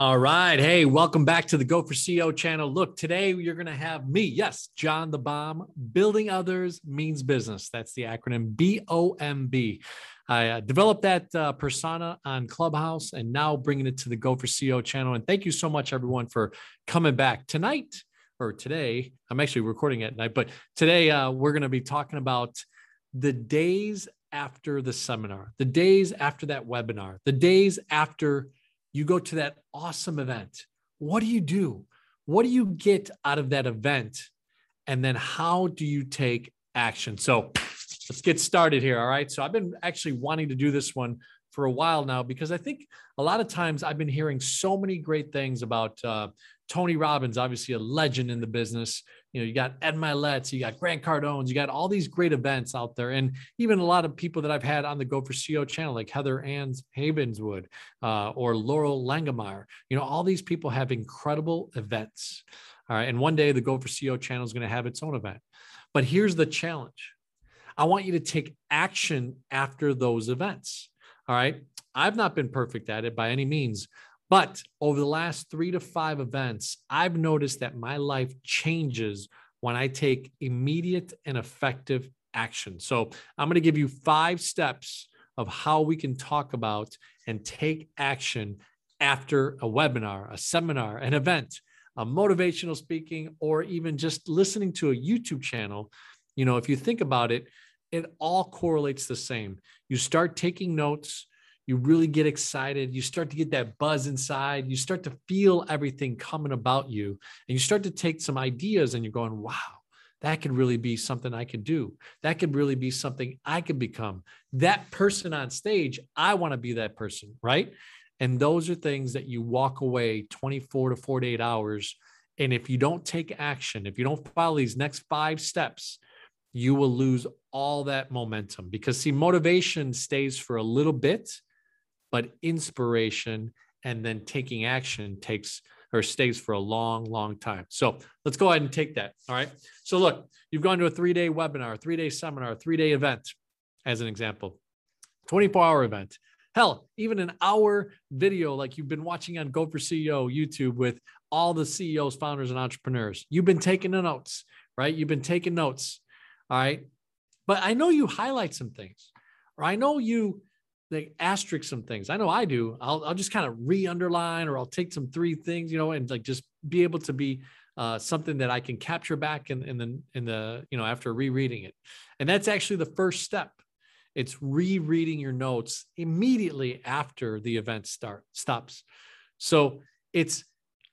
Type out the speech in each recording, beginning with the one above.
All right. Hey, welcome back to the Go for CEO channel. Look, today you're going to have me, yes, John the Bomb. Building others means business. That's the acronym B O M B. I uh, developed that uh, persona on Clubhouse and now bringing it to the Go for CEO channel. And thank you so much, everyone, for coming back tonight or today. I'm actually recording at night, but today uh, we're going to be talking about the days after the seminar, the days after that webinar, the days after you go to that awesome event. What do you do? What do you get out of that event? And then how do you take action? So let's get started here. All right. So I've been actually wanting to do this one for a while now because I think a lot of times I've been hearing so many great things about uh, Tony Robbins, obviously a legend in the business. You know, you got Ed Mylett's, you got Grant Cardone's, you got all these great events out there, and even a lot of people that I've had on the Go for CEO channel, like Heather Anns Havenswood uh, or Loral Langemeier. You know, all these people have incredible events. All right, and one day the Go for CEO channel is going to have its own event. But here's the challenge: I want you to take action after those events. All right. I've not been perfect at it by any means, but over the last three to five events, I've noticed that my life changes when I take immediate and effective action. So I'm going to give you five steps of how we can talk about and take action after a webinar, a seminar, an event, a motivational speaking, or even just listening to a YouTube channel. You know, if you think about it, it all correlates the same. You start taking notes, you really get excited. You start to get that buzz inside. You start to feel everything coming about you. And you start to take some ideas and you're going, wow, that could really be something I could do. That could really be something I could become. That person on stage, I want to be that person, right? And those are things that you walk away 24 to 48 hours. And if you don't take action, if you don't follow these next five steps, you will lose all that momentum because see, motivation stays for a little bit but inspiration and then taking action takes or stays for a long, long time. So let's go ahead and take that. All right. So look, you've gone to a three day webinar, three day seminar, three day event, as an example, 24 hour event. Hell, even an hour video like you've been watching on Go for CEO YouTube with all the CEOs, founders, and entrepreneurs. You've been taking the notes, right? You've been taking notes. All right. But I know you highlight some things, or I know you like asterisk some things. I know I do. I'll, I'll just kind of re-underline or I'll take some three things, you know, and like just be able to be uh, something that I can capture back in, in the in the you know after rereading it, and that's actually the first step. It's rereading your notes immediately after the event start stops. So it's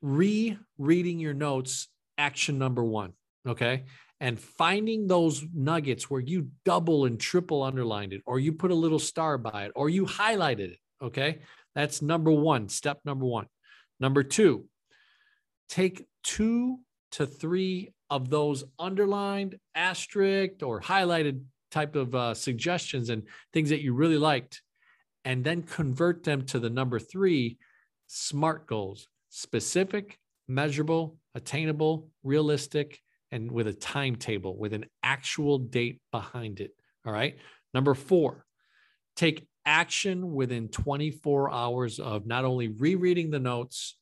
rereading your notes. Action number one. Okay, and finding those nuggets where you double and triple underlined it, or you put a little star by it, or you highlighted it. Okay. That's number one, step number one. Number two, take two to three of those underlined, asterisk, or highlighted type of uh, suggestions and things that you really liked, and then convert them to the number three SMART goals specific, measurable, attainable, realistic, and with a timetable, with an actual date behind it. All right. Number four, take action within 24 hours of not only rereading the notes,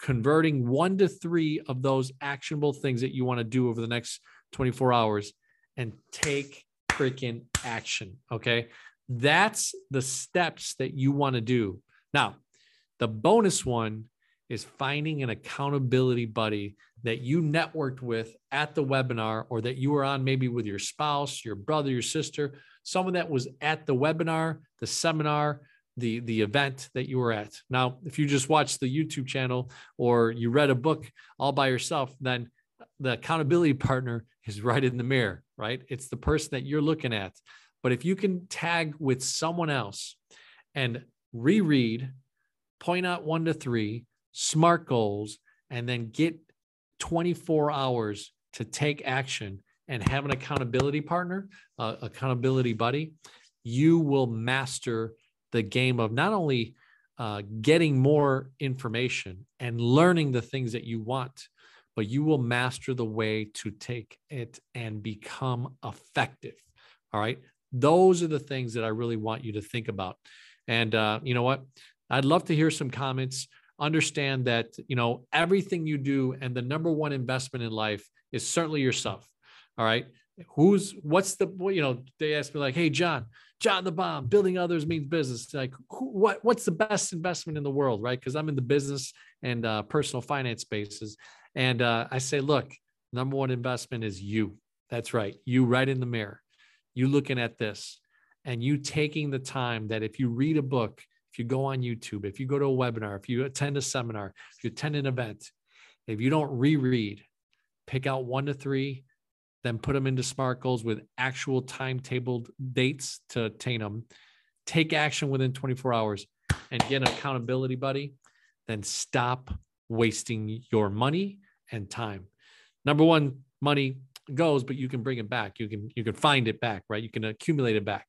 converting one to three of those actionable things that you want to do over the next 24 hours and take freaking action. Okay. That's the steps that you want to do. Now, the bonus one is finding an accountability buddy that you networked with at the webinar or that you were on maybe with your spouse, your brother, your sister, someone that was at the webinar, the seminar, the the event that you were at. Now, if you just watched the YouTube channel or you read a book all by yourself, then the accountability partner is right in the mirror, right? It's the person that you're looking at. But if you can tag with someone else and reread, point out one to three, SMART goals, and then get 24 hours to take action and have an accountability partner, uh, accountability buddy, you will master the game of not only uh, getting more information and learning the things that you want, but you will master the way to take it and become effective. All right. Those are the things that I really want you to think about. And uh, you know what? I'd love to hear some comments understand that you know everything you do and the number one investment in life is certainly yourself all right? Who's what's the you know they ask me like hey john john the bomb building others means business. Like who, what what's the best investment in the world right? Because i'm in the business and uh, personal finance spaces. And uh, i say look number one investment is you. That's right you right in the mirror. You looking at this and you taking the time that if you read a book if you go on youtube if you go to a webinar if you attend a seminar if you attend an event if you don't reread pick out one to three then put them into smart goals with actual timetabled dates to attain them take action within 24 hours and get an accountability buddy then stop wasting your money and time. Number one money goes but you can bring it back. You can you can find it back right? You can accumulate it back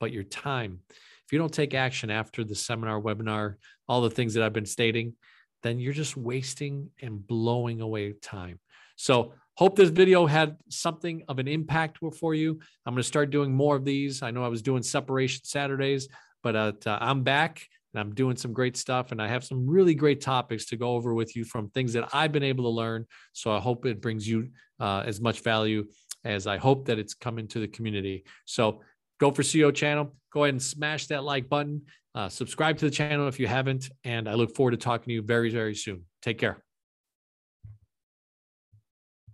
but your time if you don't take action after the seminar webinar all the things that i've been stating then you're just wasting and blowing away time so hope this video had something of an impact for you i'm going to start doing more of these i know i was doing separation saturdays but uh, i'm back and I'm doing some great stuff. And I have some really great topics to go over with you from things that I've been able to learn. So I hope it brings you uh, as much value as I hope that it's coming to the community. So go for CEO channel. Go ahead and smash that like button. Uh, subscribe to the channel if you haven't. And I look forward to talking to you very, very soon. Take care.